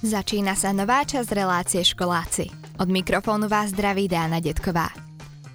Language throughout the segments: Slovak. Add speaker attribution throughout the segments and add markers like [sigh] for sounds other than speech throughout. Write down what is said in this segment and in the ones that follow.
Speaker 1: Začína sa nová časť relácie Školáci. Od mikrofónu vás zdraví Dána Detková.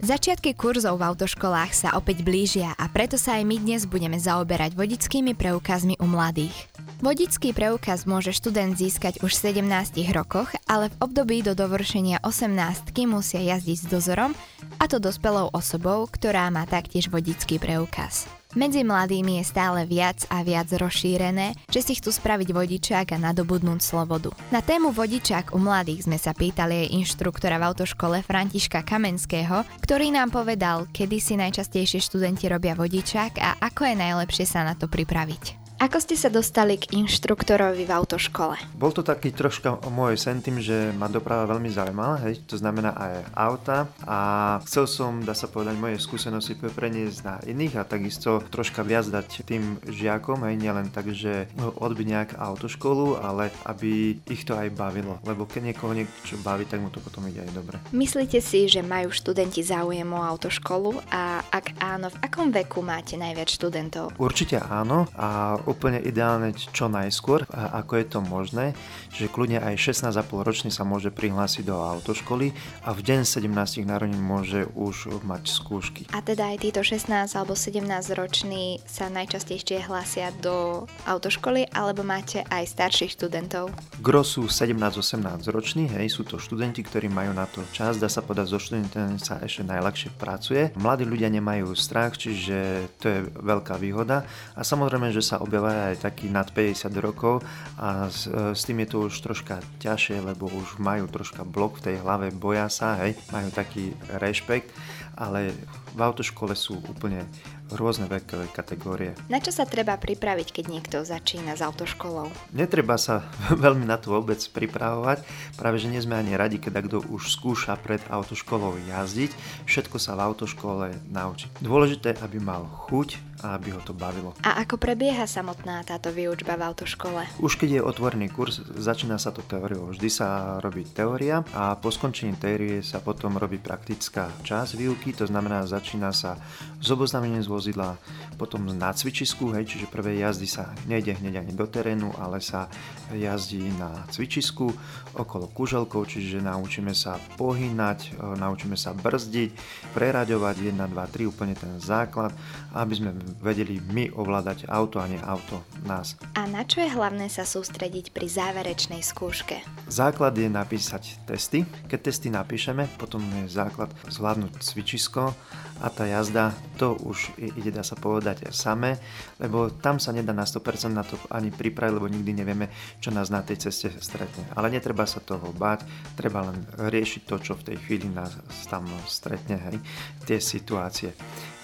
Speaker 1: Začiatky kurzov v autoškolách sa opäť blížia a preto sa aj my dnes budeme zaoberať vodickými preukazmi u mladých. Vodický preukaz môže študent získať už v 17 rokoch, ale v období do dovršenia 18 musia jazdiť s dozorom, a to dospelou osobou, ktorá má taktiež vodický preukaz. Medzi mladými je stále viac a viac rozšírené, že si chcú spraviť vodičák a nadobudnúť slobodu. Na tému vodičák u mladých sme sa pýtali aj inštruktora v autoškole Františka Kamenského, ktorý nám povedal, kedy si najčastejšie študenti robia vodičák a ako je najlepšie sa na to pripraviť. Ako ste sa dostali k inštruktorovi v autoškole?
Speaker 2: Bol to taký troška môj sen tým, že ma doprava veľmi zaujímala, hej, to znamená aj auta a chcel som, dá sa povedať, moje skúsenosti preniesť na iných a takisto troška viac dať tým žiakom, hej, nielen tak, že odbiť nejak autoškolu, ale aby ich to aj bavilo, lebo keď niekoho niečo baví, tak mu to potom ide aj dobre.
Speaker 1: Myslíte si, že majú študenti záujem o autoškolu a ak áno, v akom veku máte najviac študentov?
Speaker 2: Určite áno a úplne ideálne čo najskôr, a ako je to možné, že kľudne aj 16,5 ročný sa môže prihlásiť do autoškoly a v deň 17 narodín môže už mať skúšky.
Speaker 1: A teda aj títo 16 alebo 17 roční sa najčastejšie hlásia do autoškoly, alebo máte aj starších študentov?
Speaker 2: Gro sú 17-18 roční, hej, sú to študenti, ktorí majú na to čas, dá sa povedať, so študentami sa ešte najľahšie pracuje. Mladí ľudia nemajú strach, čiže to je veľká výhoda a samozrejme, že sa objavia aj takí nad 50 rokov a s, s tým je to už troška ťažšie, lebo už majú troška blok v tej hlave, boja sa, hej, majú taký rešpekt, ale v autoškole sú úplne rôzne vekové kategórie.
Speaker 1: Na čo sa treba pripraviť, keď niekto začína s autoškolou?
Speaker 2: Netreba sa [laughs] veľmi na to vôbec pripravovať, práve že nie sme ani radi, keď kto už skúša pred autoškolou jazdiť, všetko sa v autoškole naučí. Dôležité, aby mal chuť a aby ho to bavilo.
Speaker 1: A ako prebieha samotná táto výučba v autoškole?
Speaker 2: Už keď je otvorený kurz, začína sa to teóriou. Vždy sa robí teória a po skončení teórie sa potom robí praktická časť výuky, to znamená začína sa s oboznámením z vozidla, potom na cvičisku, hej, čiže prvé jazdy sa nejde hneď ani do terénu, ale sa jazdí na cvičisku okolo kuželkov, čiže naučíme sa pohynať, e, naučíme sa brzdiť, preraďovať 1, 2, 3, úplne ten základ, aby sme vedeli my ovládať auto a nie auto nás.
Speaker 1: A na čo je hlavné sa sústrediť pri záverečnej skúške?
Speaker 2: Základ je napísať testy. Keď testy napíšeme, potom je základ zvládnuť cvičisko a tá jazda, to už ide, dá sa povedať, samé, lebo tam sa nedá na 100% na to ani pripraviť, lebo nikdy nevieme, čo nás na tej ceste stretne. Ale netreba sa toho báť, treba len riešiť to, čo v tej chvíli nás tam stretne, hej, tie situácie.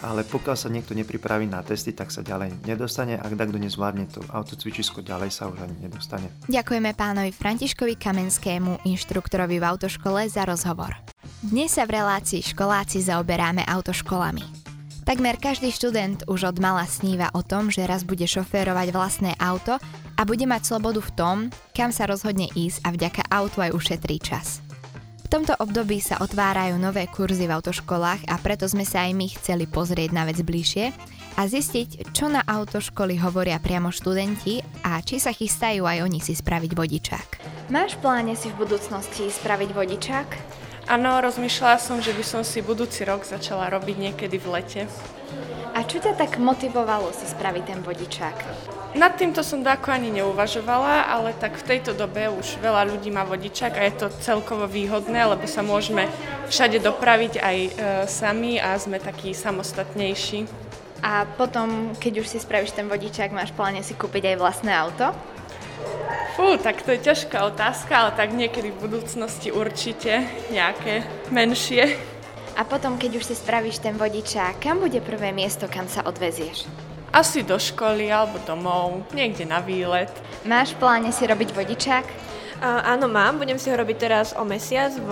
Speaker 2: Ale pokiaľ sa niekto nepripraví na testy, tak sa ďalej nedostane. Ak takto nezvládne to autocvičisko, ďalej sa už ani nedostane.
Speaker 1: Ďakujeme pánovi Františkovi Kamenskému, inštruktorovi v autoškole, za rozhovor. Dnes sa v relácii školáci zaoberáme autoškolami. Takmer každý študent už od mala sníva o tom, že raz bude šoférovať vlastné auto a bude mať slobodu v tom, kam sa rozhodne ísť a vďaka autu aj ušetrí čas. V tomto období sa otvárajú nové kurzy v autoškolách a preto sme sa aj my chceli pozrieť na vec bližšie a zistiť, čo na autoškoly hovoria priamo študenti a či sa chystajú aj oni si spraviť vodičák. Máš pláne si v budúcnosti spraviť vodičák?
Speaker 3: Áno, rozmýšľala som, že by som si budúci rok začala robiť niekedy v lete.
Speaker 1: A čo ťa tak motivovalo si spraviť ten vodičák?
Speaker 3: Nad týmto som dáko ani neuvažovala, ale tak v tejto dobe už veľa ľudí má vodičák a je to celkovo výhodné, lebo sa môžeme všade dopraviť aj e, sami a sme takí samostatnejší.
Speaker 1: A potom, keď už si spravíš ten vodičák, máš pláne si kúpiť aj vlastné auto?
Speaker 3: Fú, tak to je ťažká otázka, ale tak niekedy v budúcnosti určite nejaké menšie.
Speaker 1: A potom, keď už si spravíš ten vodičák, kam bude prvé miesto, kam sa odvezieš?
Speaker 3: Asi do školy alebo domov, niekde na výlet.
Speaker 1: Máš v pláne si robiť vodičák?
Speaker 4: Uh, áno, mám. Budem si ho robiť teraz o mesiac v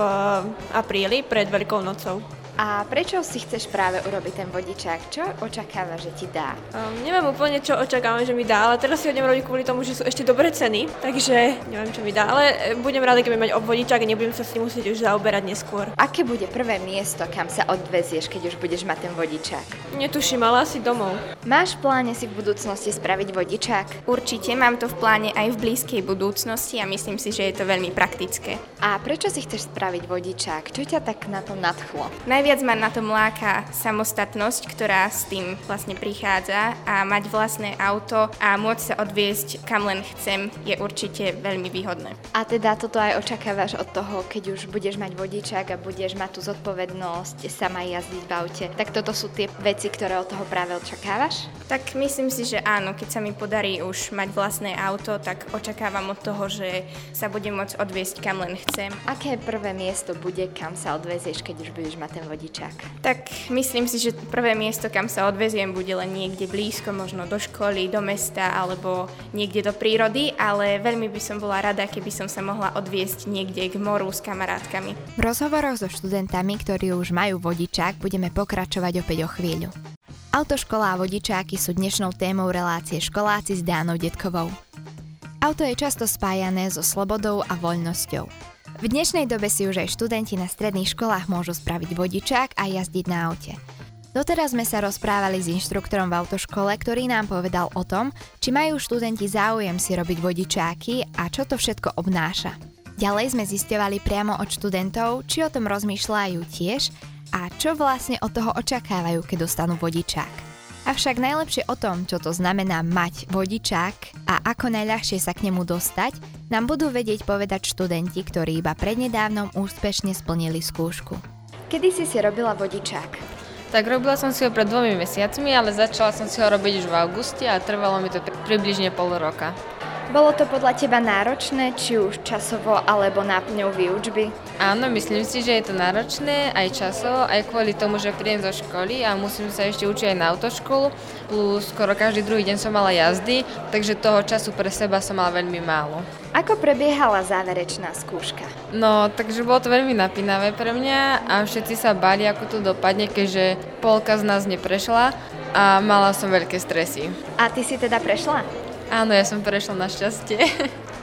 Speaker 4: apríli pred Veľkou nocou.
Speaker 1: A prečo si chceš práve urobiť ten vodičák? Čo očakáva, že ti dá?
Speaker 4: Um, neviem úplne, čo očakávam, že mi dá, ale teraz si ho idem robiť kvôli tomu, že sú ešte dobré ceny, takže neviem, čo mi dá, ale e, budem rada, keď mať obvodičák a nebudem sa s ním musieť už zaoberať neskôr.
Speaker 1: Aké bude prvé miesto, kam sa odvezieš, keď už budeš mať ten vodičák?
Speaker 4: Netuším, ale asi domov.
Speaker 1: Máš v pláne si v budúcnosti spraviť vodičák?
Speaker 5: Určite mám to v pláne aj v blízkej budúcnosti a myslím si, že je to veľmi praktické.
Speaker 1: A prečo si chceš spraviť vodičák? Čo ťa tak na to nadchlo?
Speaker 5: Najviac ma na tom láka samostatnosť, ktorá s tým vlastne prichádza a mať vlastné auto a môcť sa odviesť kam len chcem je určite veľmi výhodné.
Speaker 1: A teda toto aj očakávaš od toho, keď už budeš mať vodičák a budeš mať tú zodpovednosť sama jazdiť v aute. Tak toto sú tie veci, ktoré od toho práve očakávaš?
Speaker 5: Tak myslím si, že áno, keď sa mi podarí už mať vlastné auto, tak očakávam od toho, že sa budem môcť odviesť kam len chcem.
Speaker 1: Aké prvé miesto bude, kam sa odvezieš, keď už budeš mať ten vodičák?
Speaker 5: Tak myslím si, že prvé miesto, kam sa odveziem, bude len niekde blízko, možno do školy, do mesta alebo niekde do prírody, ale veľmi by som bola rada, keby som sa mohla odviesť niekde k moru s kamarátkami.
Speaker 1: V rozhovoroch so študentami, ktorí už majú vodičák, budeme pokračovať opäť o chvíľu. Autoškola a vodičáky sú dnešnou témou relácie Školáci s Dánou Detkovou. Auto je často spájané so slobodou a voľnosťou. V dnešnej dobe si už aj študenti na stredných školách môžu spraviť vodičák a jazdiť na aute. Doteraz sme sa rozprávali s inštruktorom v autoškole, ktorý nám povedal o tom, či majú študenti záujem si robiť vodičáky a čo to všetko obnáša. Ďalej sme zisťovali priamo od študentov, či o tom rozmýšľajú tiež a čo vlastne od toho očakávajú, keď dostanú vodičák. Avšak najlepšie o tom, čo to znamená mať vodičák a ako najľahšie sa k nemu dostať, nám budú vedieť povedať študenti, ktorí iba prednedávnom úspešne splnili skúšku. Kedy si si robila vodičák?
Speaker 6: Tak robila som si ho pred dvomi mesiacmi, ale začala som si ho robiť už v auguste a trvalo mi to približne pol roka.
Speaker 1: Bolo to podľa teba náročné, či už časovo alebo náplňou výučby?
Speaker 6: Áno, myslím si, že je to náročné aj časovo, aj kvôli tomu, že prídem zo školy a musím sa ešte učiť aj na autoškolu, plus skoro každý druhý deň som mala jazdy, takže toho času pre seba som mala veľmi málo.
Speaker 1: Ako prebiehala záverečná skúška?
Speaker 6: No, takže bolo to veľmi napínavé pre mňa a všetci sa báli, ako to dopadne, keďže polka z nás neprešla a mala som veľké stresy.
Speaker 1: A ty si teda prešla?
Speaker 6: Áno, ja som prešla na šťastie.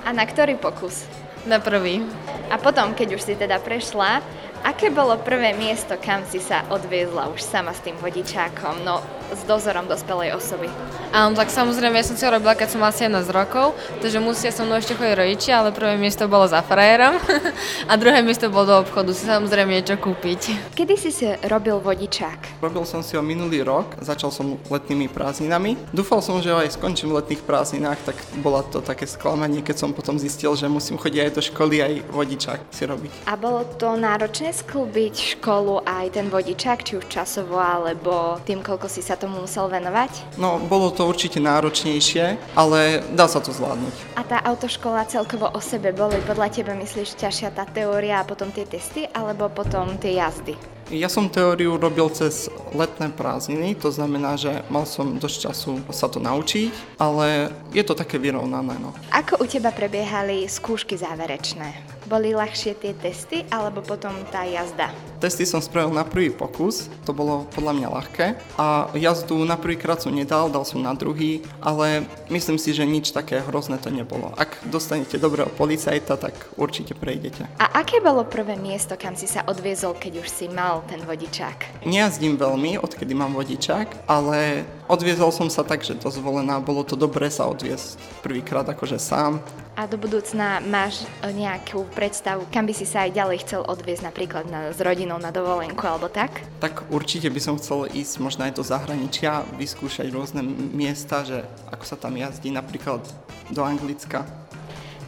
Speaker 1: A na ktorý pokus?
Speaker 6: Na prvý.
Speaker 1: A potom, keď už si teda prešla, aké bolo prvé miesto, kam si sa odviezla už sama s tým vodičákom? No, s dozorom dospelej osoby.
Speaker 6: Áno, tak samozrejme, ja som si ho robila, keď som mala 17 rokov, takže musia so mnou ešte chodiť rodičia, ale prvé miesto bolo za frajerom [laughs] a druhé miesto bolo do obchodu, si samozrejme niečo kúpiť.
Speaker 1: Kedy si si robil vodičák?
Speaker 7: Robil som si ho minulý rok, začal som letnými prázdninami. Dúfal som, že aj skončím v letných prázdninách, tak bola to také sklamanie, keď som potom zistil, že musím chodiť aj do školy, aj vodičák si robiť.
Speaker 1: A bolo to náročné sklbiť školu aj ten vodičák, či už časovo, alebo tým, koľko si sa tomu musel venovať?
Speaker 7: No, bolo to určite náročnejšie, ale dá sa to zvládnuť.
Speaker 1: A tá autoškola celkovo o sebe boli podľa teba, myslíš, ťažšia tá teória a potom tie testy, alebo potom tie jazdy?
Speaker 7: Ja som teóriu robil cez letné prázdniny, to znamená, že mal som dosť času sa to naučiť, ale je to také vyrovnané. No.
Speaker 1: Ako u teba prebiehali skúšky záverečné? Boli ľahšie tie testy alebo potom tá jazda?
Speaker 7: Testy som spravil na prvý pokus, to bolo podľa mňa ľahké a jazdu na prvýkrát som nedal, dal som na druhý, ale myslím si, že nič také hrozné to nebolo. Ak dostanete dobrého policajta, tak určite prejdete.
Speaker 1: A aké bolo prvé miesto, kam si sa odviezol, keď už si mal ten vodičák?
Speaker 7: Nejazdím veľmi, odkedy mám vodičák, ale odviezol som sa tak, že to zvolená, bolo to dobré sa odviezť prvýkrát akože sám,
Speaker 1: a do budúcna máš nejakú predstavu, kam by si sa aj ďalej chcel odviezť napríklad na, s rodinou na dovolenku alebo tak?
Speaker 7: Tak určite by som chcel ísť možno aj do zahraničia, vyskúšať rôzne miesta, že ako sa tam jazdí napríklad do Anglicka.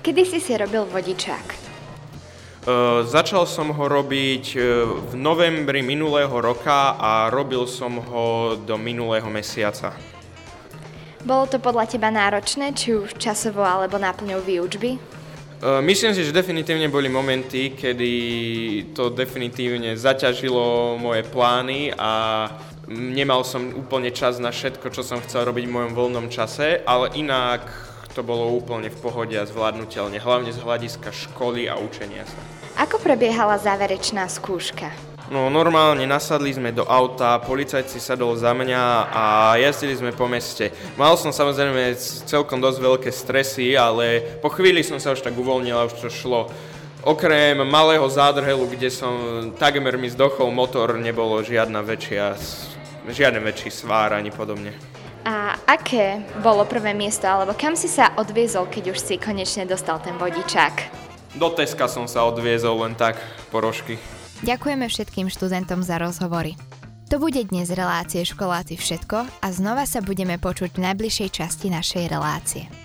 Speaker 1: Kedy si si robil vodičák?
Speaker 8: Uh, začal som ho robiť e, v novembri minulého roka a robil som ho do minulého mesiaca.
Speaker 1: Bolo to podľa teba náročné, či už časovo alebo náplňou výučby? E,
Speaker 8: myslím si, že definitívne boli momenty, kedy to definitívne zaťažilo moje plány a nemal som úplne čas na všetko, čo som chcel robiť v mojom voľnom čase, ale inak to bolo úplne v pohode a zvládnutelne, hlavne z hľadiska školy a učenia sa.
Speaker 1: Ako prebiehala záverečná skúška?
Speaker 8: No normálne nasadli sme do auta, policajt si sadol za mňa a jazdili sme po meste. Mal som samozrejme celkom dosť veľké stresy, ale po chvíli som sa už tak uvoľnil a už to šlo. Okrem malého zádrhelu, kde som takmer mi zdochol motor, nebolo žiadna väčšia, žiaden väčší svár ani podobne.
Speaker 1: A aké bolo prvé miesto, alebo kam si sa odviezol, keď už si konečne dostal ten vodičák?
Speaker 8: Do Teska som sa odviezol len tak, porožky.
Speaker 1: Ďakujeme všetkým študentom za rozhovory. To bude dnes relácie školáci všetko a znova sa budeme počuť v najbližšej časti našej relácie.